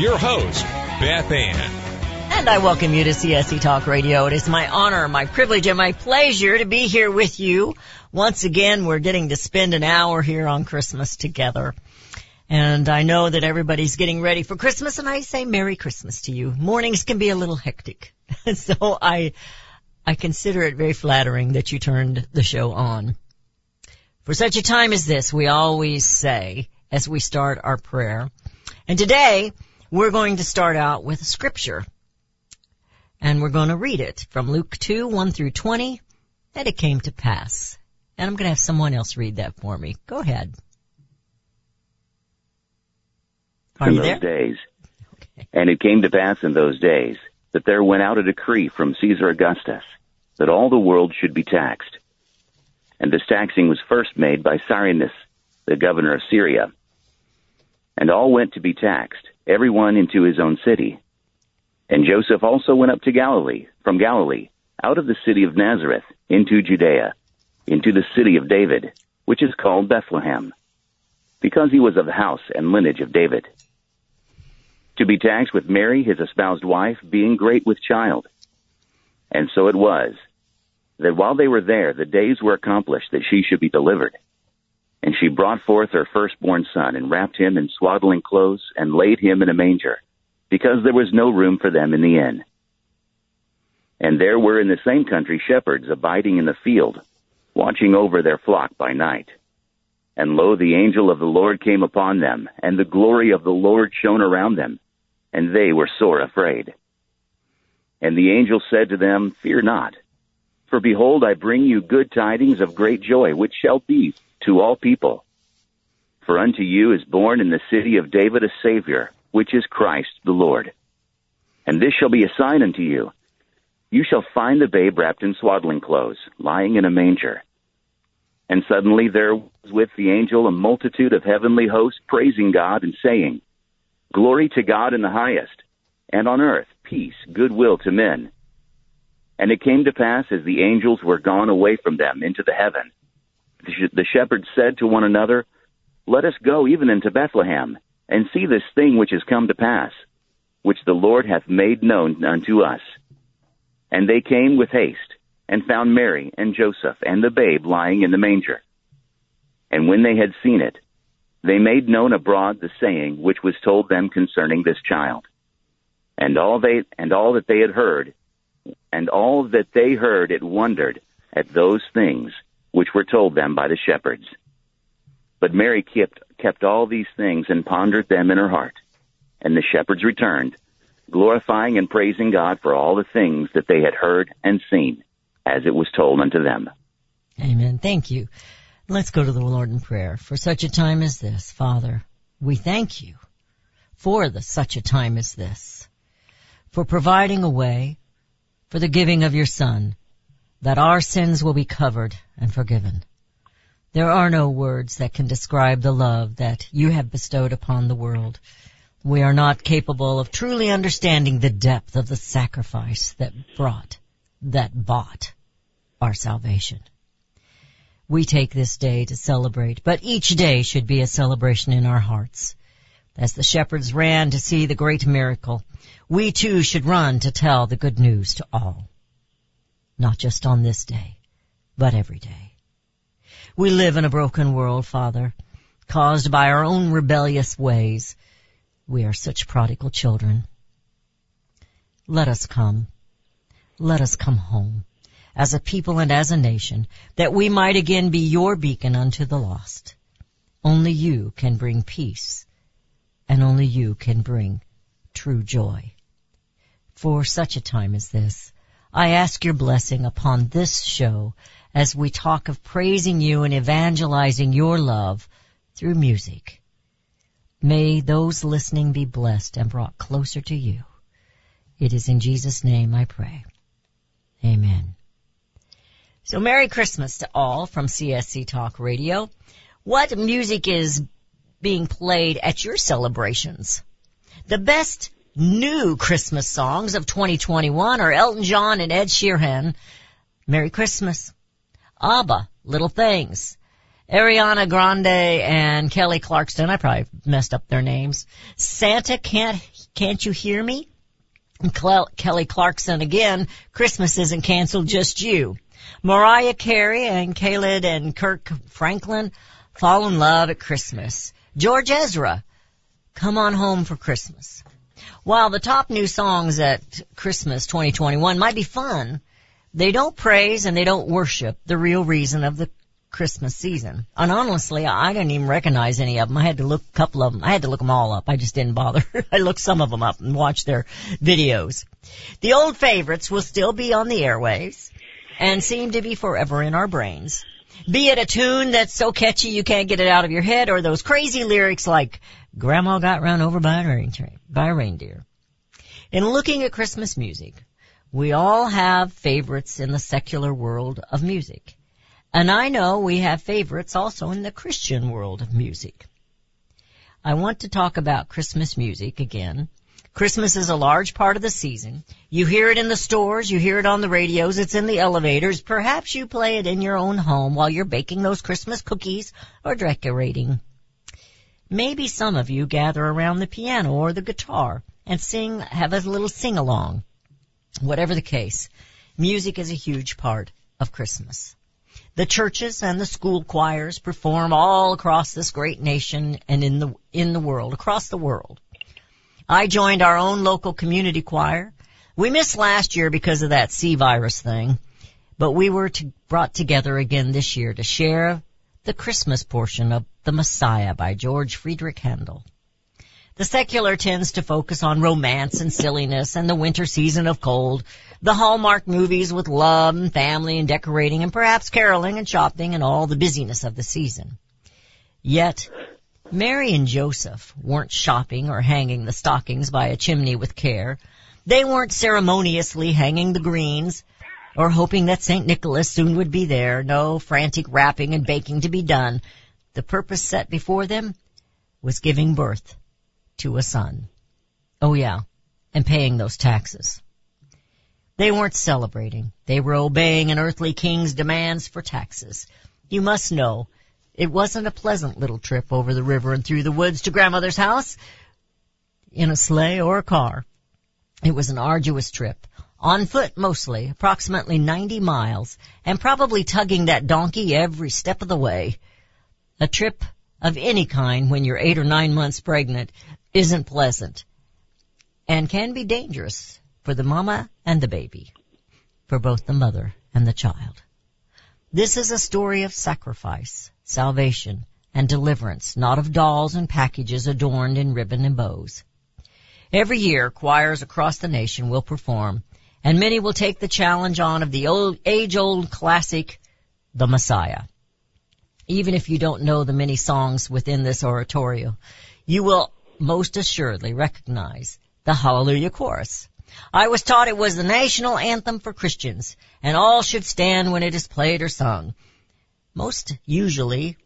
your host, Beth Ann. And I welcome you to CSC Talk Radio. It is my honor, my privilege, and my pleasure to be here with you. Once again, we're getting to spend an hour here on Christmas together. And I know that everybody's getting ready for Christmas and I say Merry Christmas to you. Mornings can be a little hectic. so I, I consider it very flattering that you turned the show on. For such a time as this, we always say as we start our prayer. And today, we're going to start out with a scripture. And we're going to read it from Luke 2, 1 through 20. And it came to pass. And I'm going to have someone else read that for me. Go ahead. Are in you those there? days. And it came to pass in those days that there went out a decree from Caesar Augustus that all the world should be taxed. And this taxing was first made by Cyrenius, the governor of Syria. And all went to be taxed, every one into his own city. And Joseph also went up to Galilee, from Galilee, out of the city of Nazareth, into Judea, into the city of David, which is called Bethlehem, because he was of the house and lineage of David to be taxed with Mary, his espoused wife, being great with child. And so it was that while they were there, the days were accomplished that she should be delivered. And she brought forth her firstborn son and wrapped him in swaddling clothes and laid him in a manger because there was no room for them in the inn. And there were in the same country shepherds abiding in the field, watching over their flock by night. And lo, the angel of the Lord came upon them, and the glory of the Lord shone around them, and they were sore afraid. And the angel said to them, Fear not, for behold, I bring you good tidings of great joy, which shall be to all people. For unto you is born in the city of David a Savior, which is Christ the Lord. And this shall be a sign unto you. You shall find the babe wrapped in swaddling clothes, lying in a manger. And suddenly there was with the angel a multitude of heavenly hosts praising God and saying, Glory to God in the highest, and on earth peace, goodwill to men. And it came to pass as the angels were gone away from them into the heaven, the shepherds said to one another, Let us go even into Bethlehem, and see this thing which is come to pass, which the Lord hath made known unto us. And they came with haste, and found Mary and Joseph and the babe lying in the manger. And when they had seen it, they made known abroad the saying which was told them concerning this child. And all they and all that they had heard, and all that they heard it wondered at those things which were told them by the shepherds. But Mary kept kept all these things and pondered them in her heart. And the shepherds returned, glorifying and praising God for all the things that they had heard and seen, as it was told unto them. Amen. Thank you. Let's go to the Lord in prayer. For such a time as this, Father, we thank you for the such a time as this, for providing a way for the giving of your Son, that our sins will be covered and forgiven. There are no words that can describe the love that you have bestowed upon the world. We are not capable of truly understanding the depth of the sacrifice that brought, that bought our salvation. We take this day to celebrate, but each day should be a celebration in our hearts. As the shepherds ran to see the great miracle, we too should run to tell the good news to all. Not just on this day, but every day. We live in a broken world, Father, caused by our own rebellious ways. We are such prodigal children. Let us come. Let us come home as a people and as a nation that we might again be your beacon unto the lost. Only you can bring peace and only you can bring true joy. For such a time as this, I ask your blessing upon this show as we talk of praising you and evangelizing your love through music. May those listening be blessed and brought closer to you. It is in Jesus' name I pray. Amen. So Merry Christmas to all from CSC Talk Radio. What music is being played at your celebrations? The best new Christmas songs of 2021 are Elton John and Ed Sheeran. Merry Christmas. ABBA, Little Things. Ariana Grande and Kelly Clarkson, I probably messed up their names. Santa Can't, Can't You Hear Me? Kelly Clarkson again, Christmas isn't canceled, just you. Mariah Carey and Khalid and Kirk Franklin, Fall in Love at Christmas. George Ezra, Come on Home for Christmas. While the top new songs at Christmas 2021 might be fun, they don't praise and they don't worship the real reason of the Christmas season. And honestly, I didn't even recognize any of them. I had to look a couple of them. I had to look them all up. I just didn't bother. I looked some of them up and watched their videos. The old favorites will still be on the airwaves and seem to be forever in our brains. Be it a tune that's so catchy you can't get it out of your head or those crazy lyrics like Grandma got run over by a train, by a reindeer. In looking at Christmas music, we all have favorites in the secular world of music. And I know we have favorites also in the Christian world of music. I want to talk about Christmas music again. Christmas is a large part of the season. You hear it in the stores, you hear it on the radios, it's in the elevators. Perhaps you play it in your own home while you're baking those Christmas cookies or decorating. Maybe some of you gather around the piano or the guitar and sing, have a little sing along. Whatever the case, music is a huge part of Christmas. The churches and the school choirs perform all across this great nation and in the, in the world, across the world. I joined our own local community choir. We missed last year because of that C virus thing, but we were to, brought together again this year to share the Christmas portion of The Messiah by George Friedrich Handel. The secular tends to focus on romance and silliness and the winter season of cold, the Hallmark movies with love and family and decorating and perhaps caroling and shopping and all the busyness of the season. Yet, Mary and Joseph weren't shopping or hanging the stockings by a chimney with care. They weren't ceremoniously hanging the greens or hoping that St. Nicholas soon would be there. No frantic wrapping and baking to be done. The purpose set before them was giving birth to a son. Oh yeah, and paying those taxes. They weren't celebrating. They were obeying an earthly king's demands for taxes. You must know, it wasn't a pleasant little trip over the river and through the woods to grandmother's house in a sleigh or a car. It was an arduous trip. On foot mostly, approximately 90 miles, and probably tugging that donkey every step of the way. A trip of any kind when you're eight or nine months pregnant isn't pleasant and can be dangerous for the mama and the baby, for both the mother and the child. This is a story of sacrifice, salvation, and deliverance, not of dolls and packages adorned in ribbon and bows. Every year, choirs across the nation will perform, and many will take the challenge on of the old, age-old classic, The Messiah. Even if you don't know the many songs within this oratorio, you will most assuredly recognize the Hallelujah Chorus. I was taught it was the national anthem for Christians, and all should stand when it is played or sung. Most usually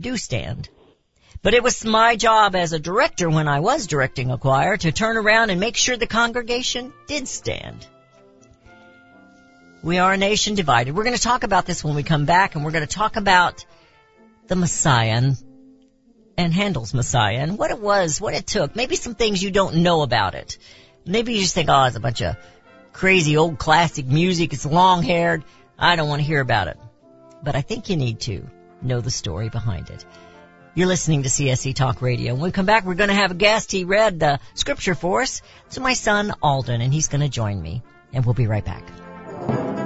do stand. But it was my job as a director when I was directing a choir to turn around and make sure the congregation did stand. We are a nation divided. We're going to talk about this when we come back and we're going to talk about the Messiah and, and Handel's Messiah and what it was, what it took, maybe some things you don't know about it. Maybe you just think, oh, it's a bunch of crazy old classic music. It's long haired. I don't want to hear about it. But I think you need to know the story behind it. You're listening to CSC Talk Radio. When we come back, we're going to have a guest. He read the scripture for us. It's my son, Alden, and he's going to join me. And we'll be right back.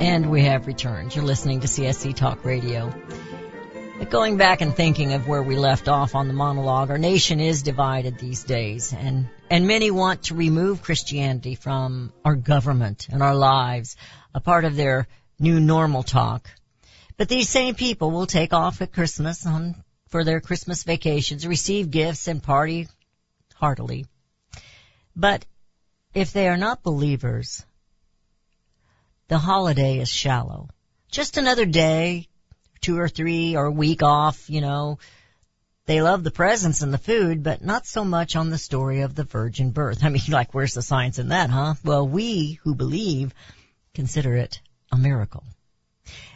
And we have returned. You're listening to CSC Talk Radio. Going back and thinking of where we left off on the monologue, our nation is divided these days, and, and many want to remove Christianity from our government and our lives, a part of their new normal talk. But these same people will take off at Christmas on, for their Christmas vacations, receive gifts and party heartily. But if they are not believers, the holiday is shallow. Just another day, two or three, or a week off, you know. They love the presents and the food, but not so much on the story of the virgin birth. I mean, like, where's the science in that, huh? Well, we who believe consider it a miracle.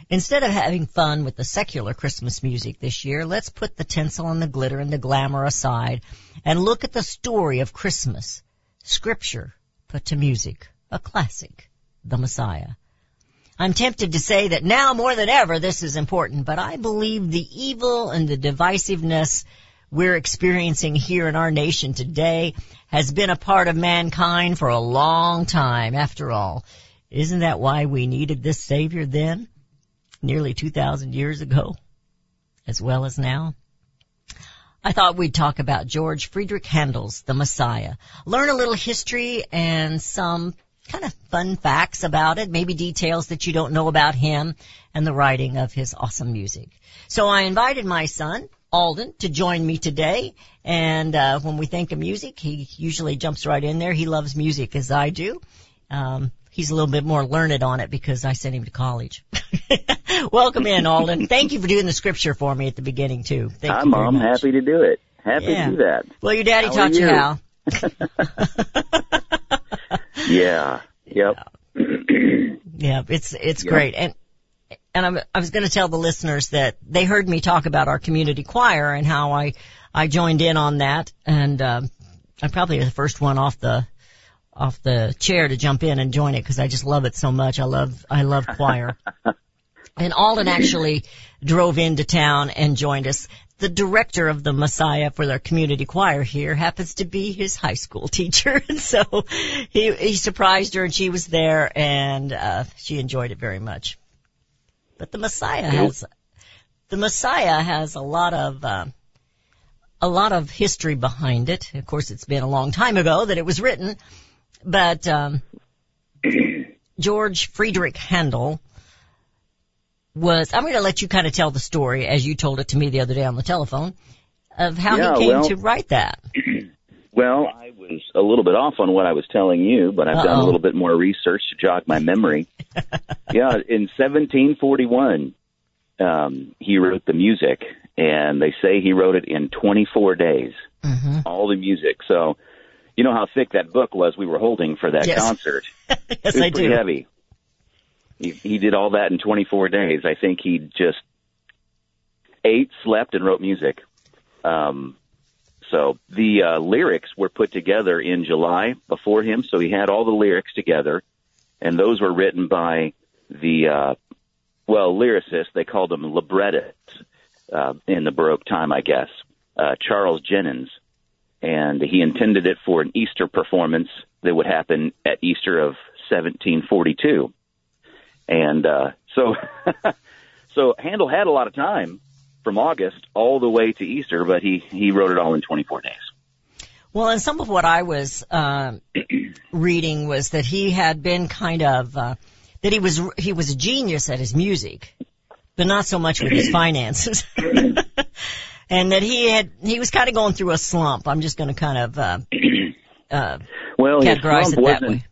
Instead of having fun with the secular Christmas music this year, let's put the tinsel and the glitter and the glamour aside and look at the story of Christmas. Scripture put to music. A classic. The Messiah. I'm tempted to say that now more than ever this is important, but I believe the evil and the divisiveness we're experiencing here in our nation today has been a part of mankind for a long time after all. Isn't that why we needed this Savior then? Nearly 2,000 years ago? As well as now? I thought we'd talk about George Friedrich Handel's The Messiah. Learn a little history and some kind of fun facts about it, maybe details that you don't know about him and the writing of his awesome music. So I invited my son, Alden, to join me today. And uh, when we think of music, he usually jumps right in there. He loves music as I do. Um, he's a little bit more learned on it because I sent him to college. Welcome in, Alden. Thank you for doing the scripture for me at the beginning too. Thank Hi, Mom. Happy to do it. Happy Yeah. to do that. Well, your daddy How taught you you? how. Yeah. Yep. Yeah, it's it's Yeah. great. And and I'm, I was going to tell the listeners that they heard me talk about our community choir and how I I joined in on that, and um, I'm probably the first one off the off the chair to jump in and join it because I just love it so much. I love I love choir. and Alden actually drove into town and joined us. The director of the Messiah for their community choir here happens to be his high school teacher, and so he he surprised her and she was there and uh, she enjoyed it very much. But the Messiah has the Messiah has a lot of uh, a lot of history behind it. Of course, it's been a long time ago that it was written, but um, George Friedrich Handel was. I'm going to let you kind of tell the story as you told it to me the other day on the telephone of how Yeah, he came well- to write that. Well, I was a little bit off on what I was telling you, but I've done Uh-oh. a little bit more research to jog my memory. yeah, in 1741, um, he wrote the music, and they say he wrote it in 24 days. hmm All the music. So, you know how thick that book was we were holding for that Yes. concert. yes, it was I pretty do. heavy. He, he did all that in 24 days. I think he just ate, slept, and wrote music. Um, so the uh, lyrics were put together in July before him. So he had all the lyrics together, and those were written by the uh, well lyricists. They called them librettists uh, in the Baroque time, I guess. Uh, Charles Jennens, and he intended it for an Easter performance that would happen at Easter of 1742. And uh, so, so Handel had a lot of time from August all the way to Easter, but he he wrote it all in 24 days. Well, and some of what I was um, reading was that he had been kind of uh, that he was he was a genius at his music, but not so much with his finances. and that he had he was kind of going through a slump. I'm just going to kind of uh, uh, Well, his categorize slump it that wasn't. way.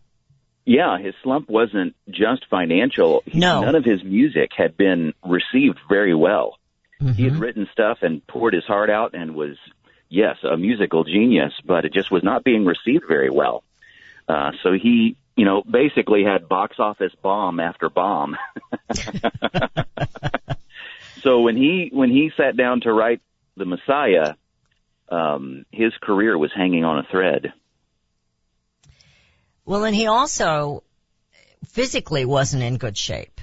Yeah, his slump wasn't just financial. No. none of his music had been received very well. He had Mhm. written stuff and poured his heart out and was, yes, a musical genius, but it just was not being received very well. Uh, so he, you know, basically had box office bomb after bomb. so when he when he sat down to write the Messiah, um, his career was hanging on a thread. Well, and he also physically wasn't in good shape.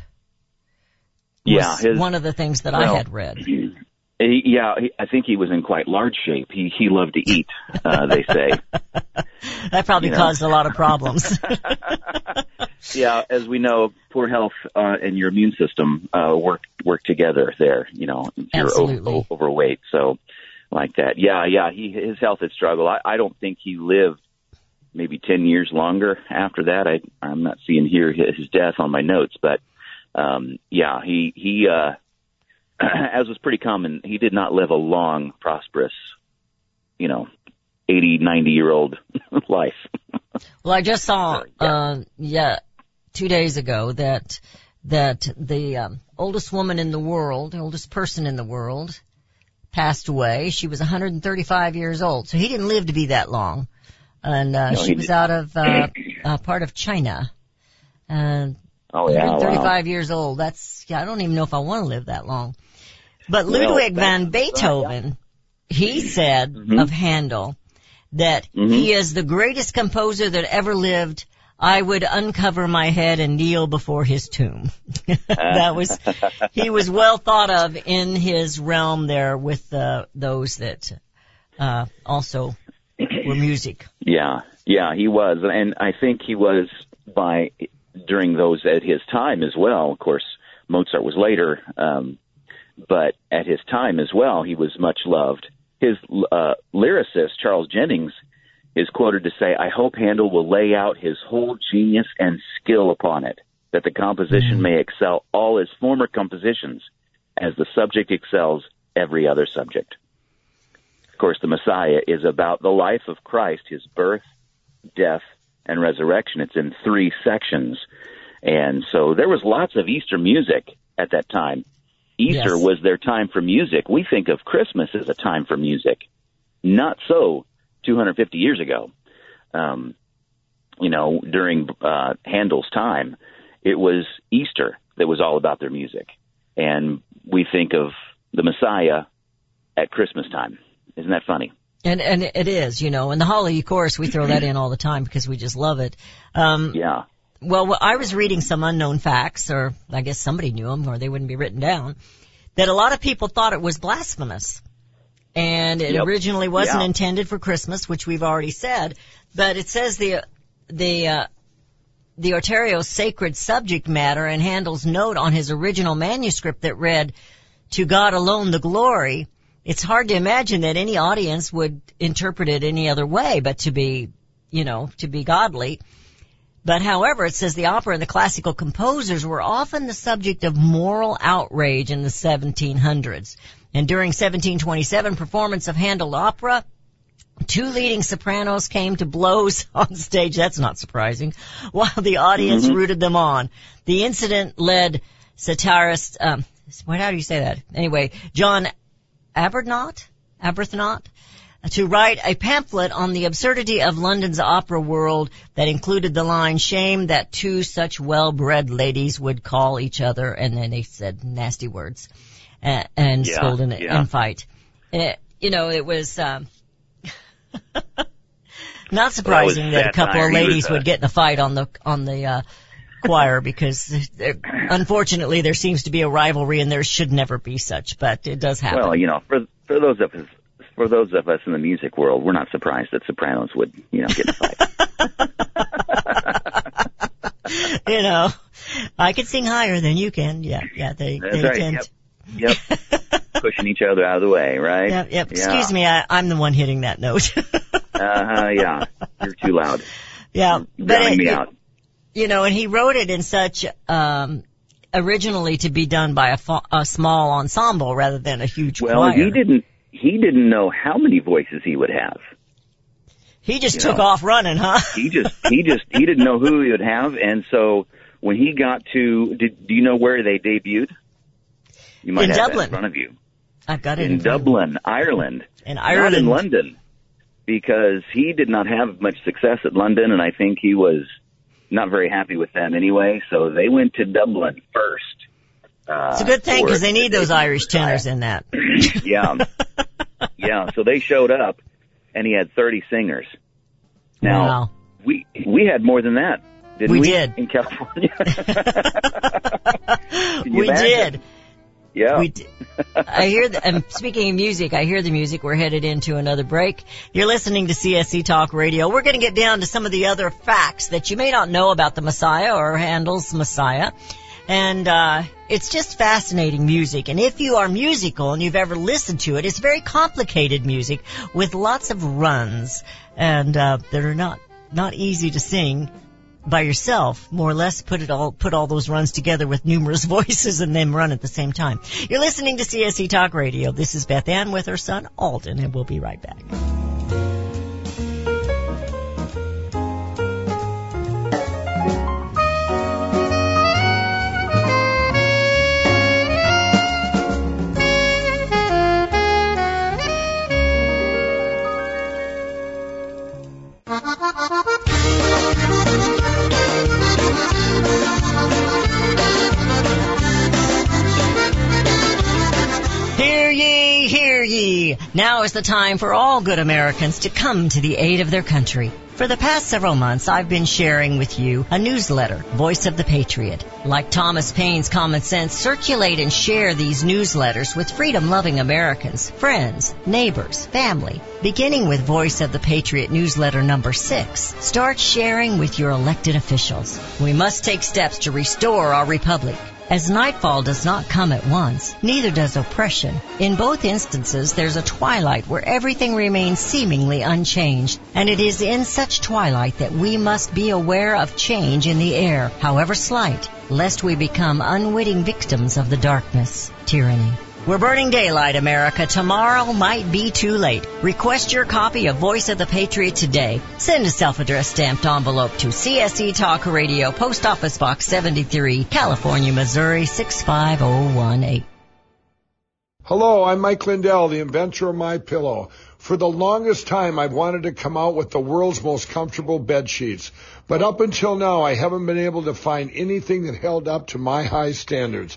Yeah, his, one of the things that I had read. He, yeah, he, I think he was in quite large shape. He he loved to eat. Uh, they say. That probably you know. caused a lot of problems. yeah, as we know, poor health uh, and your immune system uh, work work together there. You know, if you're Absolutely. over, overweight, so like that. Yeah, yeah. He his health had struggled. I, I don't think he lived maybe ten years longer after that. I I'm not seeing here his death on my notes, but um, yeah, he he uh, as was pretty common, he did not live a long, prosperous, you know, 80, 90 year old life. Well, I just saw, uh, yeah, two days ago that that the um, oldest woman in the world, the oldest person in the world, passed away. She was 135 years old, so he didn't live to be that long, and uh, No, she was didn't. out of uh, uh, part of China. And Oh yeah, wow. years old. That's yeah. I don't even know if I want to live that long. But Ludwig van Beethoven, he said Mhm. of Handel that Mhm. he is the greatest composer that ever lived. I would uncover my head and kneel before his tomb. that was he was well thought of in his realm there with uh, those that uh, also were music. Yeah, yeah, he was, and I think he was by during those at his time as well. Of course, Mozart was later, um, but at his time as well, he was much loved. His uh, lyricist Charles Jennings is quoted to say, "I hope Handel will lay out his whole genius and skill upon it, that the composition may excel all his former compositions, as the subject excels every other subject." Of course, the Messiah is about the life of Christ, his birth, death, and resurrection. It's in three sections. And so there was lots of Easter music at that time. Easter Yes. was their time for music. We think of Christmas as a time for music. Not so 250 years ago. Um, you know, during uh, Handel's time, it was Easter that was all about their music. And we think of the Messiah at Christmas time. Isn't that funny? And and it is, you know, and the Holly of course, we throw that in all the time because we just love it. Um, Yeah. well, I was reading some unknown facts, or I guess somebody knew them, or they wouldn't be written down. That a lot of people thought it was blasphemous, and it Yep. originally wasn't Yeah. intended for Christmas, which we've already said. But it says the the uh, the oratorio's sacred subject matter and Handel's note on his original manuscript that read, "To God alone the glory." It's hard to imagine that any audience would interpret it any other way, but to be, you know, to be godly. But however, it says the opera and the classical composers were often the subject of moral outrage in the 1700s. And during 1727 performance of Handel opera, two leading sopranos came to blows on stage. That's not surprising. While the audience rooted them on. The incident led satirist, um, what, how do you say that? Anyway, John Arbuthnot, Arbuthnot, to write a pamphlet on the absurdity of London's opera world that included the line, shame that two such well-bred ladies would call each other, and then they said nasty words, uh, and Yeah, scold and, yeah. and fight. Uh, you know, it was, um, not surprising that a couple satire. of was, ladies uh, would get in a fight on the, on the, uh, choir because there- unfortunately there seems to be a rivalry and there should never be such, but it does happen. Well, you know, for for those of us for those of us in the music world, we're not surprised that sopranos would, you know, get in a fight. you know, I can sing higher than you can. Yeah, yeah, they, That's they right. tend. Yep. Yep. Pushing each other out of the way, right? Yep, yep. Excuse me, I, I'm the one hitting that note. Uh, huh, yeah. You're too loud. yeah, but it, me you- out. You know, and he wrote it in such, um, originally to be done by a, fa- a small ensemble rather than a huge Well, choir. he didn't. He didn't know how many voices he would have. He just you took know. off running, huh? He just, he just, he didn't know who he would have, and so when he got to, did, do you know where they debuted? You might In have Dublin. in front of you. I've got it in me. Dublin, Ireland. In Not Ireland. in London, because he did not have much success at London, and I think he was not very happy with them anyway. So they went to Dublin first. Uh, It's a good thing because they need those Irish tenors in that. yeah, yeah. So they showed up, and he had thirty singers. Now Wow. we we had more than that, didn't We we? did. in California. We imagine? did. Yeah. We d- I hear the, and speaking of music, I hear the music. We're headed into another break. You're listening to CSC Talk Radio. We're going to get down to some of the other facts that you may not know about the Messiah or Handel's Messiah. And, uh, it's just fascinating music. And if you are musical and you've ever listened to it, it's very complicated music with lots of runs and, uh, that are not, not easy to sing by yourself, more or less put it all, put all those runs together with numerous voices and then run at the same time. You're listening to CSC Talk Radio. This is Beth Ann with her son Alden and we'll be right back. Is the time for all good Americans to come to the aid of their country. For the past several months, I've been sharing with you a newsletter, Voice of the Patriot. Like Thomas Paine's Common Sense, circulate and share these newsletters with freedom-loving Americans, friends, neighbors, family. Beginning with Voice of the Patriot newsletter number six, start sharing with your elected officials. We must take steps to restore our republic. As nightfall does not come at once, neither does oppression. In both instances, there's a twilight where everything remains seemingly unchanged, and it is in such twilight that we must be aware of change in the air, however slight, lest we become unwitting victims of the darkness, tyranny. We're burning daylight, America. Tomorrow might be too late. Request your copy of Voice of the Patriot today. Send a self-addressed stamped envelope to CSC Talk Radio, Post Office Box 73, California, Missouri 65018. Hello, I'm Mike Lindell, the inventor of My Pillow. For the longest time, I've wanted to come out with the world's most comfortable bed sheets. But up until now, I haven't been able to find anything that held up to my high standards.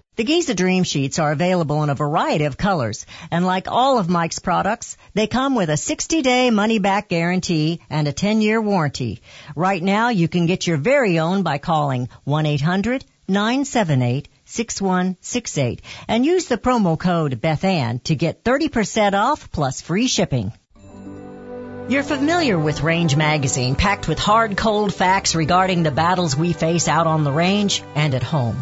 The Giza Dream Sheets are available in a variety of colors, and like all of Mike's products, they come with a 60-day money-back guarantee and a 10-year warranty. Right now, you can get your very own by calling 1-800-978-6168 and use the promo code BethAnn to get 30% off plus free shipping. You're familiar with Range Magazine, packed with hard, cold facts regarding the battles we face out on the range and at home.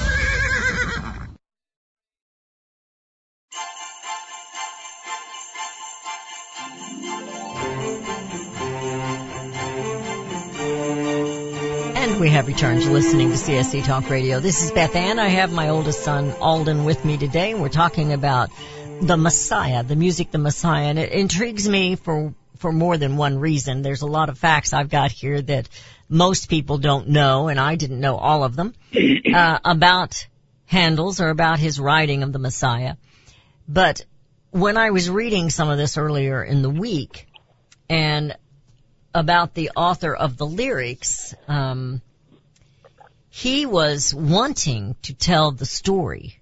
we have returned to listening to CSC Talk Radio. This is Beth Ann. I have my oldest son, Alden, with me today. We're talking about the Messiah, the music, the Messiah, and it intrigues me for, for more than one reason. There's a lot of facts I've got here that most people don't know, and I didn't know all of them, uh, about Handel's or about his writing of the Messiah. But when I was reading some of this earlier in the week, and about the author of the lyrics, um, he was wanting to tell the story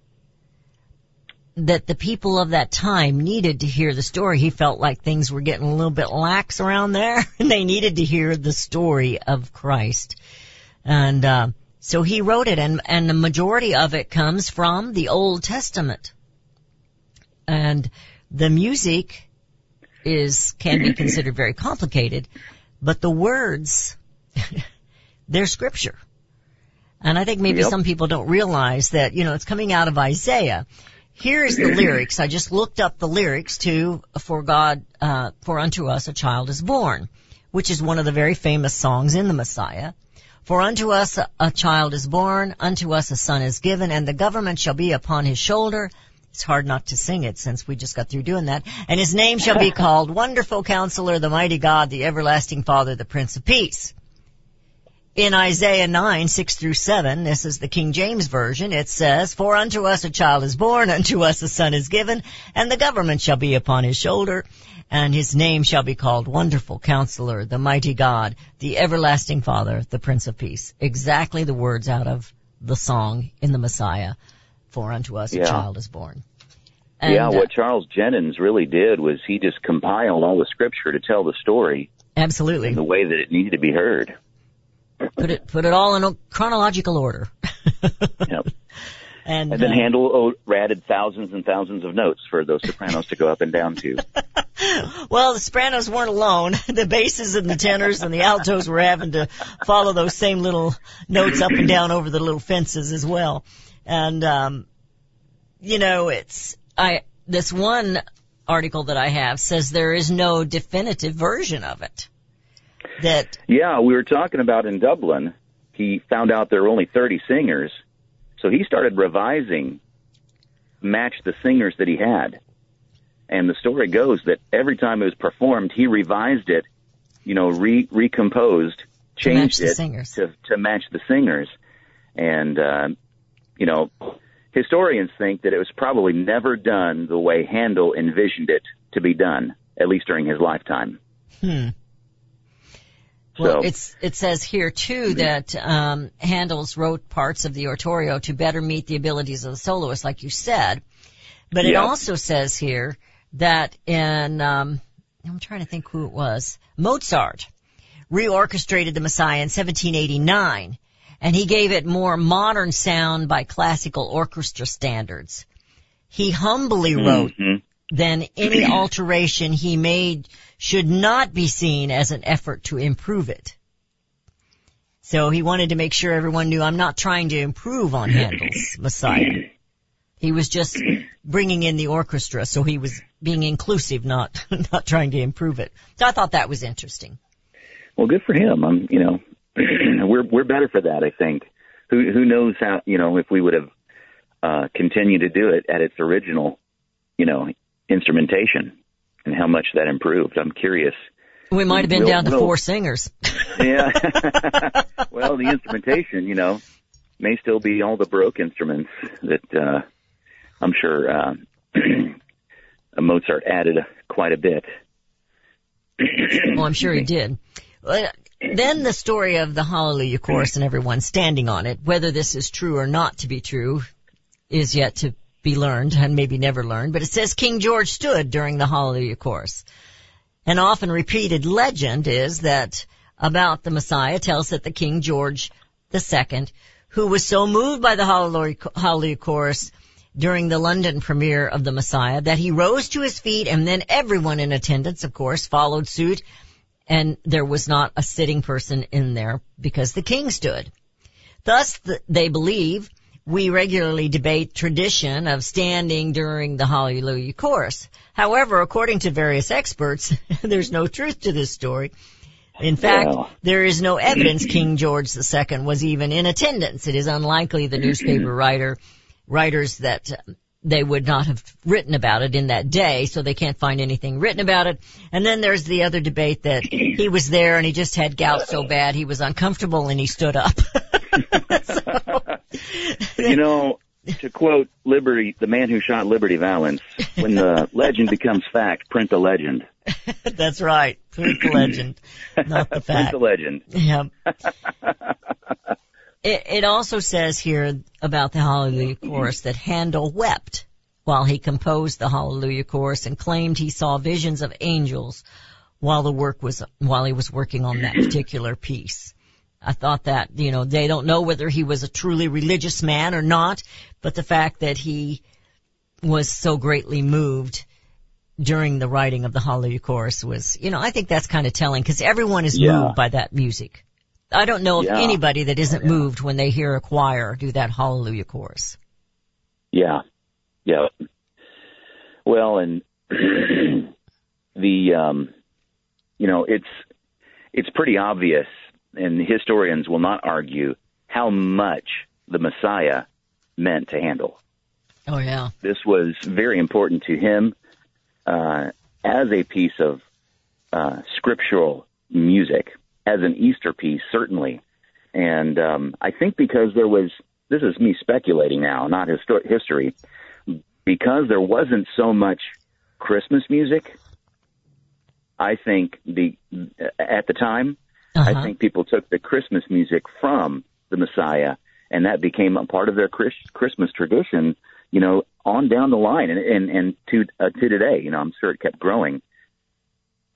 that the people of that time needed to hear the story. He felt like things were getting a little bit lax around there and they needed to hear the story of Christ. And, uh, so he wrote it and, and the majority of it comes from the Old Testament. And the music is, can be considered very complicated, but the words, they're scripture. And I think maybe Yep. some people don't realize that, you know, it's coming out of Isaiah. Here's the lyrics. I just looked up the lyrics to For God, uh, For unto us a child is born, which is one of the very famous songs in the Messiah. For unto us a child is born, unto us a son is given, and the government shall be upon his shoulder. It's hard not to sing it since we just got through doing that. And his name shall be called Wonderful Counselor, the Mighty God, the Everlasting Father, the Prince of Peace. In Isaiah 9, 6 through 7, this is the King James Version, it says, For unto us a child is born, unto us a son is given, and the government shall be upon his shoulder, and his name shall be called Wonderful Counselor, the Mighty God, the Everlasting Father, the Prince of Peace. Exactly the words out of the song in the Messiah, For unto us Yeah. a child is born. And, yeah, uh, what Charles Jennings really did was he just compiled all the scripture to tell the story absolutely. in the way that it needed to be heard. Put it, put it all in a chronological order. Yep. and, And then uh, Handel oh, added thousands and thousands of notes for those sopranos to go up and down to. Well, the sopranos weren't alone. The basses and the tenors and the altos were having to follow those same little notes up and down over the little fences as well. And, um, you know, it's, I, this one article that I have says there is no definitive version of it. That, Yeah, we were talking about in Dublin. He found out there were only 30 singers, so he started revising, match the singers that he had. And the story goes that every time it was performed, he revised it, you know, re- recomposed, changed the it singers. to to match the singers. And uh, you know, historians think that it was probably never done the way Handel envisioned it to be done, at least during his lifetime. hmm. Well, So- it's, it says here too that, um, Handel's wrote parts of the oratorio to better meet the abilities of the soloist, like you said. But it also says here that in, um, I'm trying to think who it was, Mozart reorchestrated the Messiah in 1789 and he gave it more modern sound by classical orchestra standards. He humbly wrote Mhm. Then any alteration he made should not be seen as an effort to improve it. So he wanted to make sure everyone knew I'm not trying to improve on Handel's Messiah. He was just bringing in the orchestra, so he was being inclusive, not not trying to improve it. So I thought that was interesting. Well, good for him. I'm, you know, we're we're better for that. I think. Who who knows how? You know, if we would have uh, continued to do it at its original, you know, instrumentation, and how much that improved. I'm curious. We might have been We'll- down to we'll- four singers. Yeah. well, the instrumentation, you know, may still be all the Baroque instruments that uh, I'm sure uh, Mozart added quite a bit. Well, I'm sure he did. Then the story of the Hallelujah chorus and everyone standing on it, whether this is true or not to be true, is yet to be learned and maybe never learned. But it says King George stood during the Hallelujah chorus. An often repeated legend is that about the Messiah tells that the King George II, who was so moved by the Hallelujah chorus during the London premiere of the Messiah that he rose to his feet and then everyone in attendance, of course, followed suit and there was not a sitting person in there because the king stood. Thus, they believe we regularly debate tradition of standing during the Hallelujah chorus. However, according to various experts, there's no truth to this story. In fact, Wow. there is no evidence King George II was even in attendance. It is unlikely the newspaper writer, writers that they would not have written about it in that day, so they can't find anything written about it. And then there's the other debate that he was there and he just had gout so bad he was uncomfortable and he stood up. You know, to quote Liberty, the man who shot Liberty Valance, when the legend becomes fact, print the legend. That's right. Print the legend, not the fact. Print the legend. Yeah. It, it also says here about the Hallelujah chorus that Handel wept while he composed the Hallelujah chorus and claimed he saw visions of angels while the work was, while he was working on that particular piece. I thought that, you know, they don't know whether he was a truly religious man or not, but the fact that he was so greatly moved during the writing of the Hallelujah chorus was, you know, I think that's kind of telling because everyone is Yeah. moved by that music. I don't know of anybody that isn't moved when they hear a choir do that Hallelujah chorus. Yeah, yeah. Well, and the um, you know, it's it's pretty obvious, and historians will not argue how much the Messiah meant to Handel. Oh yeah. This was very important to him uh, as a piece of uh, scriptural music, as an Easter piece, certainly. and um, I think because there was this is me speculating now, not histo- history, because there wasn't so much Christmas music. I think the at the time, Uh-huh. I think people took the Christmas music from the Messiah, and that became a part of their Chris, Christmas tradition. You know, on down the line, and and, and to uh, to today. You know, I'm sure it kept growing.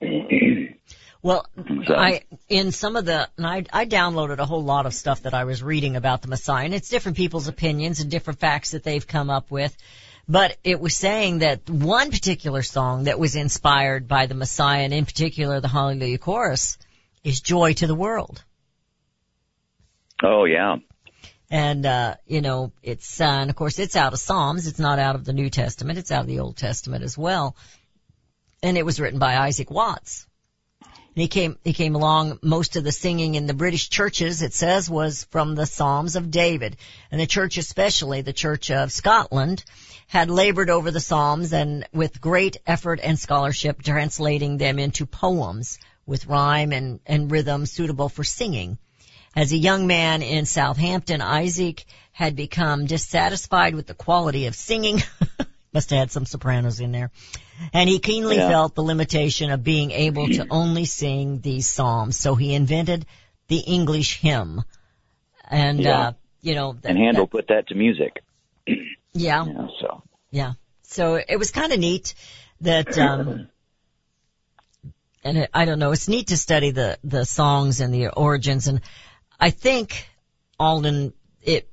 Well, So- I in some of the and I I downloaded a whole lot of stuff that I was reading about the Messiah, and it's different people's opinions and different facts that they've come up with. But it was saying that one particular song that was inspired by the Messiah, and in particular the Hallelujah chorus, is "Joy to the World." Oh yeah, And, uh, you know, it's, uh, and of course it's out of Psalms. It's not out of the New Testament. It's out of the Old Testament as well. And it was written by Isaac Watts. And he came, he came along, most of the singing in the British churches, it says, was from the Psalms of David. And the church especially, the Church of Scotland, had labored over the Psalms and with great effort and scholarship translating them into poems with rhyme and, and rhythm suitable for singing. As a young man in Southampton, Isaac had become dissatisfied with the quality of singing. Must have had some sopranos in there. And he keenly Yeah. felt the limitation of being able to only sing these psalms. So he invented the English hymn. And, Yeah. uh, you know, that- and Handel put that to music. yeah, know, so yeah. So it was kind of neat that, um, and it, I don't know, it's neat to study the, the songs and the origins. And I think, Alden, it,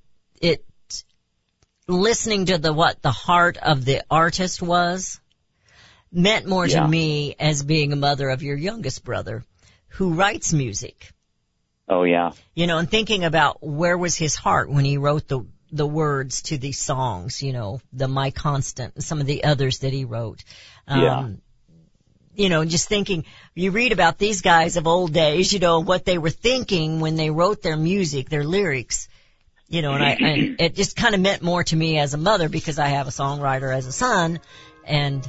listening to the, what the heart of the artist was meant more Yeah. to me as being a mother of your youngest brother who writes music oh yeah, you know, and thinking about where was his heart when he wrote the the words to these songs, you know, the My Constant and some of the others that he wrote. Um, Yeah. You know, just thinking, you read about these guys of old days, you know, what they were thinking when they wrote their music, their lyrics, you know, and I, and it just kind of meant more to me as a mother because I have a songwriter as a son and,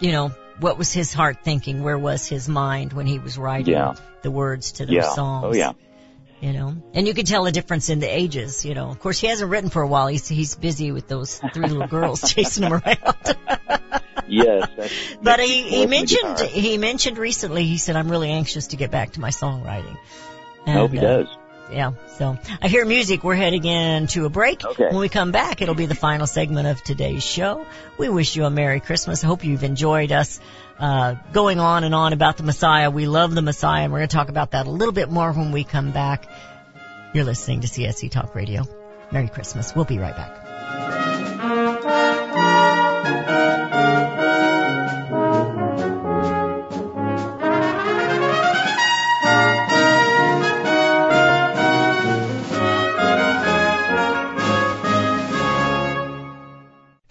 you know, what was his heart thinking? Where was his mind when he was writing Yeah. the words to those yeah, songs? oh yeah, you know, and you can tell a difference in the ages, you know. Of course, he hasn't written for a while. He's he's busy with those three little girls chasing him around. yes. That's, but he he mentioned he mentioned recently. He said, "I'm really anxious to get back to my songwriting." I hope he uh, does. Yeah. So I hear music. We're heading into a break. Okay. When we come back, it'll be the final segment of today's show. We wish you a Merry Christmas. I hope you've enjoyed us uh, going on and on about the Messiah. We love the Messiah, and we're going to talk about that a little bit more when we come back. You're listening to CSC Talk Radio. Merry Christmas. We'll be right back.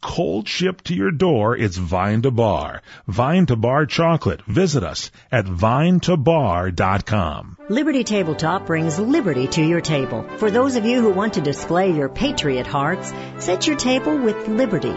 Cold shipped to your door, it's Vine to Bar. Vine to Bar chocolate. Visit us at vinetobar.com. Liberty Tabletop brings liberty to your table. For those of you who want to display your patriot hearts, set your table with Liberty,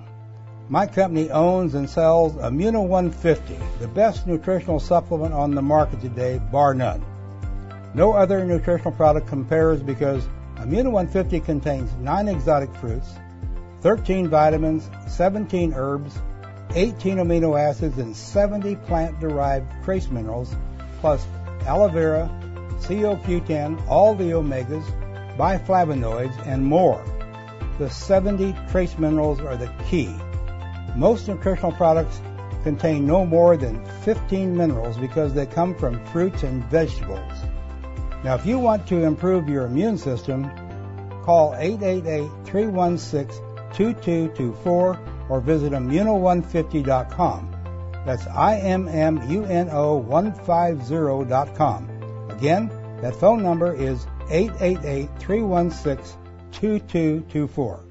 My company owns and sells Immuno 150, the best nutritional supplement on the market today, bar none. No other nutritional product compares because Immuno 150 contains 9 exotic fruits, 13 vitamins, 17 herbs, 18 amino acids, and 70 plant-derived trace minerals, plus aloe vera, CoQ10, all the omegas, biflavonoids, and more. The 70 trace minerals are the key. Most nutritional products contain no more than 15 minerals because they come from fruits and vegetables. Now, if you want to improve your immune system, call 888-316-2224 or visit immuno150.com. That's I-M-M-U-N-O 150.com. Again, that phone number is 888-316-2224.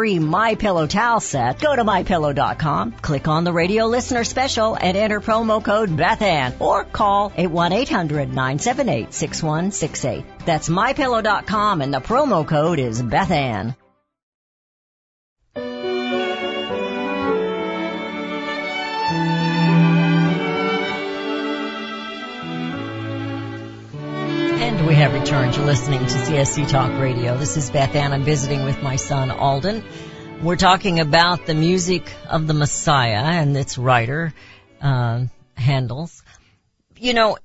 My Pillow towel set, go to mypillow.com, click on the radio listener special and enter promo code BethAnn or call 81800-978-6168. That's mypillow.com and the promo code is BethAnn. Have returned. You're listening to CSC Talk Radio. This is Beth Ann. I'm visiting with my son Alden. We're talking about the music of the Messiah and its writer, uh, Handel's. You know,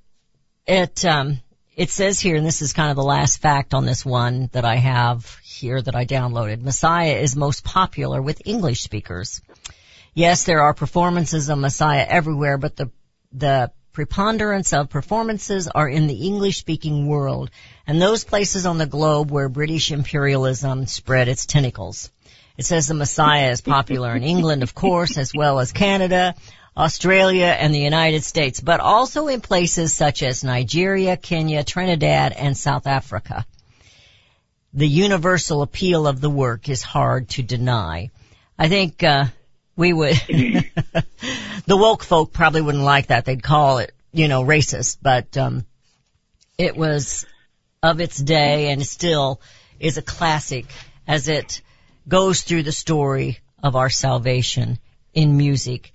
it, um, it says here, and this is kind of the last fact on this one that I have here that I downloaded. Messiah is most popular with English speakers. Yes, there are performances of Messiah everywhere, but the, the preponderance of performances are in the English speaking world and those places on the globe where British imperialism spread its tentacles. It says the Messiah is popular in England, of course, as well as Canada, Australia, and the United States, but also in places such as Nigeria, Kenya, Trinidad, and South Africa. The universal appeal of the work is hard to deny. I think, uh, we would, the woke folk probably wouldn't like that. They'd call it, you know, racist, but, um, it was of its day and still is a classic as it goes through the story of our salvation in music.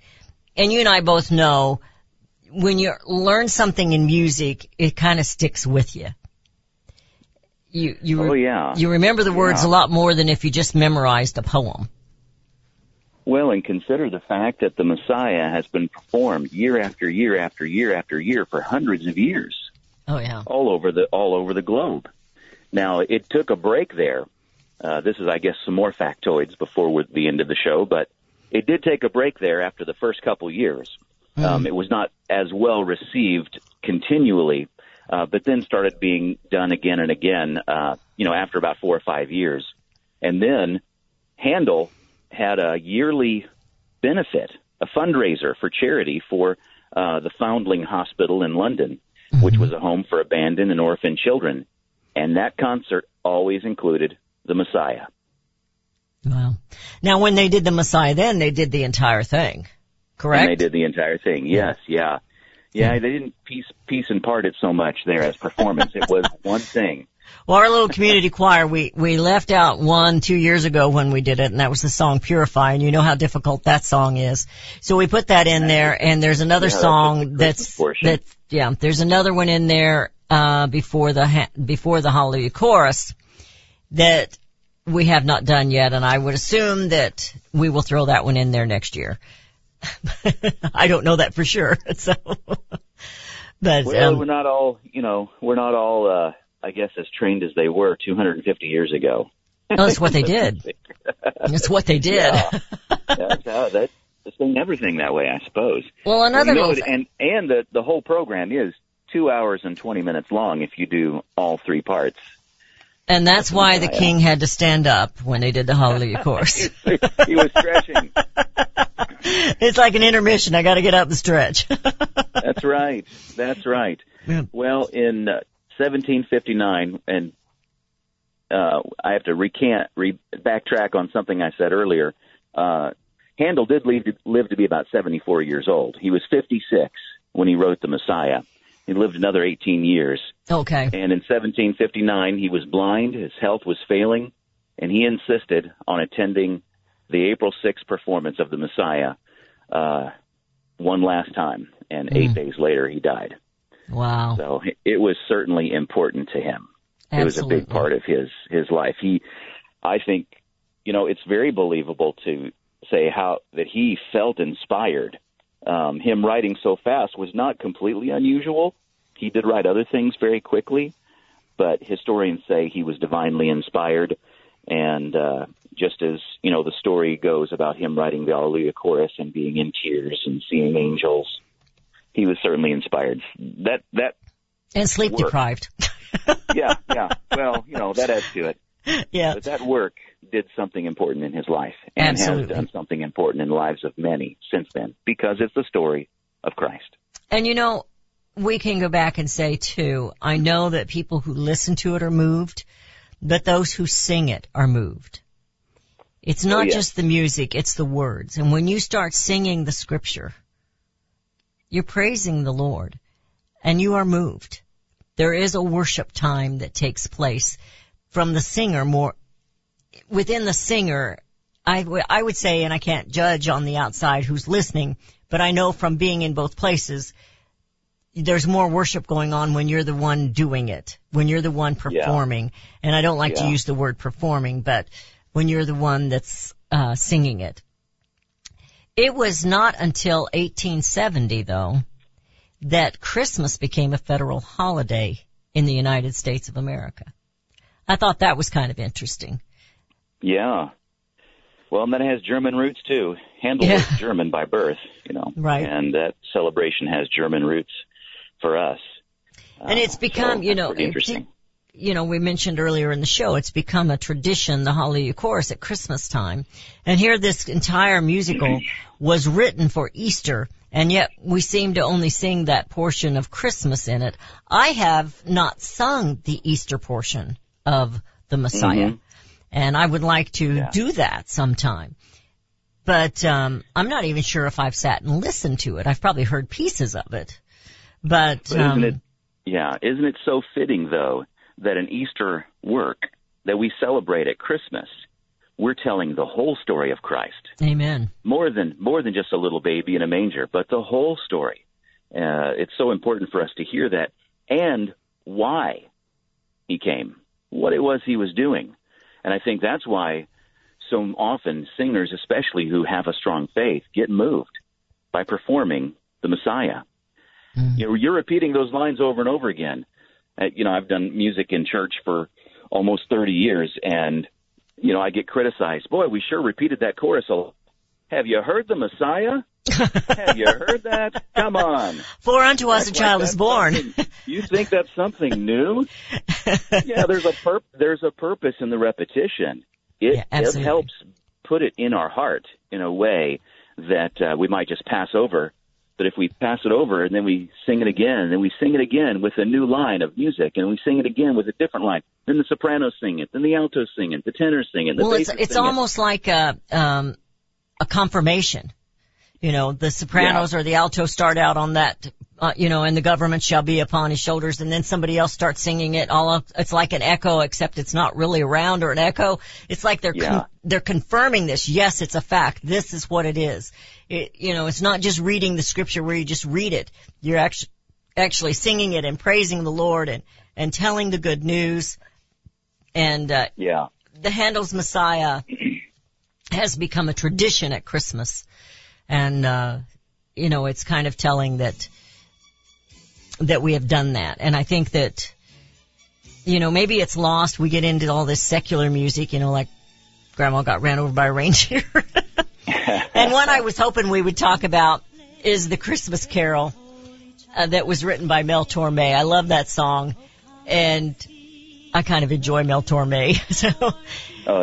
And you and I both know when you learn something in music, it kind of sticks with you. You, you, Oh, yeah. you remember the words Yeah. a lot more than if you just memorized a poem. Well, and consider the fact that the Messiah has been performed year after year after year after year for hundreds of years Oh yeah. all over the all over the globe. Now, it took a break there. Uh, this is, I guess, some more factoids before with the end of the show, but it did take a break there after the first couple years. Um, it was not as well received continually, uh, but then started being done again and again. Uh, you know, after about four or five years, and then Handel had a yearly benefit, a fundraiser for charity for uh, the Foundling Hospital in London, which was a home for abandoned and orphaned children. And that concert always included the Messiah. Wow. Now when they did the Messiah then, they did the entire thing. Correct? And they did the entire thing. Yes, yeah. Yeah, they didn't piece piece and part it so much there as performance. it was one thing. Well, our little community choir, we, we left out one two years ago when we did it, and that was the song Purify, and you know how difficult that song is. So we put that in there, and there's another Yeah, song that's, portion. that, yeah, there's another one in there, uh, before the ha- before the Hallelujah chorus that we have not done yet, and I would assume that we will throw that one in there next year. I don't know that for sure, so. but Well, um, we're not all, you know, we're not all, uh, I guess, as trained as they were 250 years ago. oh, that's what they did. That's what they did. Yeah. That's how that everything that way, I suppose. Well, another you know, and and the the whole program is two hours and 20 minutes long if you do all three parts. And that's why the Yeah. king had to stand up when they did the Hallelujah chorus. he was stretching. it's like an intermission. I got to get up and stretch. That's right. That's right. Yeah. Well, in uh, 1759, and uh, I have to recant, re- backtrack on something I said earlier. Uh, Handel did live to, live to be about 74 years old. He was 56 when he wrote the Messiah. He lived another 18 years. okay. And in 1759, he was blind, his health was failing, and he insisted on attending the April 6th performance of the Messiah uh, one last time. And eight Mm. days later, he died. Wow. So it was certainly important to him. It was a big part of his his life. He, I think, you know, it's very believable to say how that he felt inspired. Um, him writing so fast was not completely unusual. He did write other things very quickly, but historians say he was divinely inspired. And uh, just as you know, the story goes about him writing the Alleluia chorus and being in tears and seeing angels, he was certainly inspired. That that And sleep work. deprived. yeah, yeah. Well, you know, that adds to it. yeah. But that work did something important in his life and Absolutely. has done something important in the lives of many since then because it's the story of Christ. And you know, we can go back and say too, I know that people who listen to it are moved, but those who sing it are moved. It's oh, not Oh, just the music, it's the words. And when you start singing the scripture, you're praising the Lord and you are moved. There is a worship time that takes place from the singer more within the singer. I, w- I would say, and I can't judge on the outside who's listening, but I know from being in both places, there's more worship going on when you're the one doing it, when you're the one performing. And I don't like to use the word performing, but when you're the one that's uh, singing it. It was not until 1870 though that Christmas became a federal holiday in the United States of America. I thought that was kind of interesting. Yeah. Well, and that has German roots too. Handel Yeah. was German by birth, you know. Right. And that celebration has German roots for us. And it's Uh, become, so you know, interesting. You know, we mentioned earlier in the show, it's become a tradition, the Hallelujah Chorus at Christmas time. And here this entire musical was written for Easter, and yet we seem to only sing that portion of Christmas in it. I have not sung the Easter portion of the Messiah, Mhm. and I would like to Yeah. do that sometime. But um I'm not even sure if I've sat and listened to it. I've probably heard pieces of it. But, But um, yeah, isn't it so fitting though that an Easter work that we celebrate at Christmas, we're telling the whole story of Christ, amen. more than more than just a little baby in a manger, but the whole story. Uh, it's so important for us to hear that and why he came, what it was he was doing, and I think that's why so often singers, especially who have a strong faith, get moved by performing the Messiah. You know, you're repeating those lines over and over again. Uh, you know, I've done music in church for almost 30 years, and you know, I get criticized. Boy, we sure repeated that chorus a lot. Have you heard the Messiah? Have you heard that? Come on. For unto us a Act like child is born. You think that's something new? yeah, there's a purp- there's a purpose in the repetition. It, Yeah, it helps put it in our heart in a way that uh, we might just pass over. But if we pass it over and then we sing it again, and then we sing it again with a new line of music, and we sing it again with a different line, then the sopranos sing it, then the altos sing it, the tenors sing it, the well, it's it's it. almost like a um, a confirmation. You know, the sopranos or the altos start out on that, uh, you know, and the government shall be upon his shoulders, and then somebody else starts singing it. All of, it's like an echo, except it's not really a round or an echo. It's like they're Yeah. con- they're confirming this. Yes, it's a fact. This is what it is. It, you know, it's not just reading the scripture where you just read it. You're actually actually singing it and praising the Lord and, and telling the good news. And, uh, Yeah. the Handel's Messiah has become a tradition at Christmas. And, uh, you know, it's kind of telling that, that we have done that. And I think that, you know, maybe it's lost. We get into all this secular music, you know, like grandma got ran over by a reindeer. and one I was hoping we would talk about is the Christmas Carol uh, that was written by Mel Torme. I love that song. And I kind of enjoy Mel Torme. So, Oh,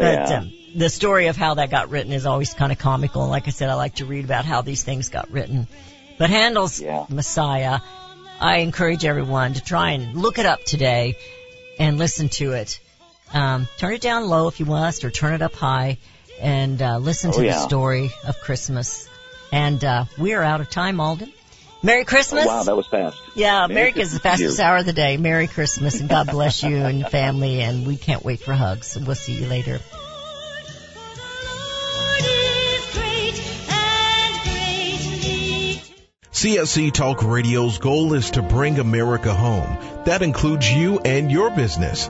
but yeah. um, the story of how that got written is always kind of comical. Like I said, I like to read about how these things got written. But Handel's Yeah. Messiah, I encourage everyone to try and look it up today and listen to it. Um, turn it down low if you must, or turn it up high, and uh, listen Oh, to the story of Christmas. And uh, we are out of time, Alden. Merry Christmas. Oh, wow, that was fast. Yeah, Merry America is the Christmas to fastest you. hour of the day. Merry Christmas and God bless you and your family and we can't wait for hugs. We'll see you later. CSC Talk Radio's goal is to bring America home. That includes you and your business.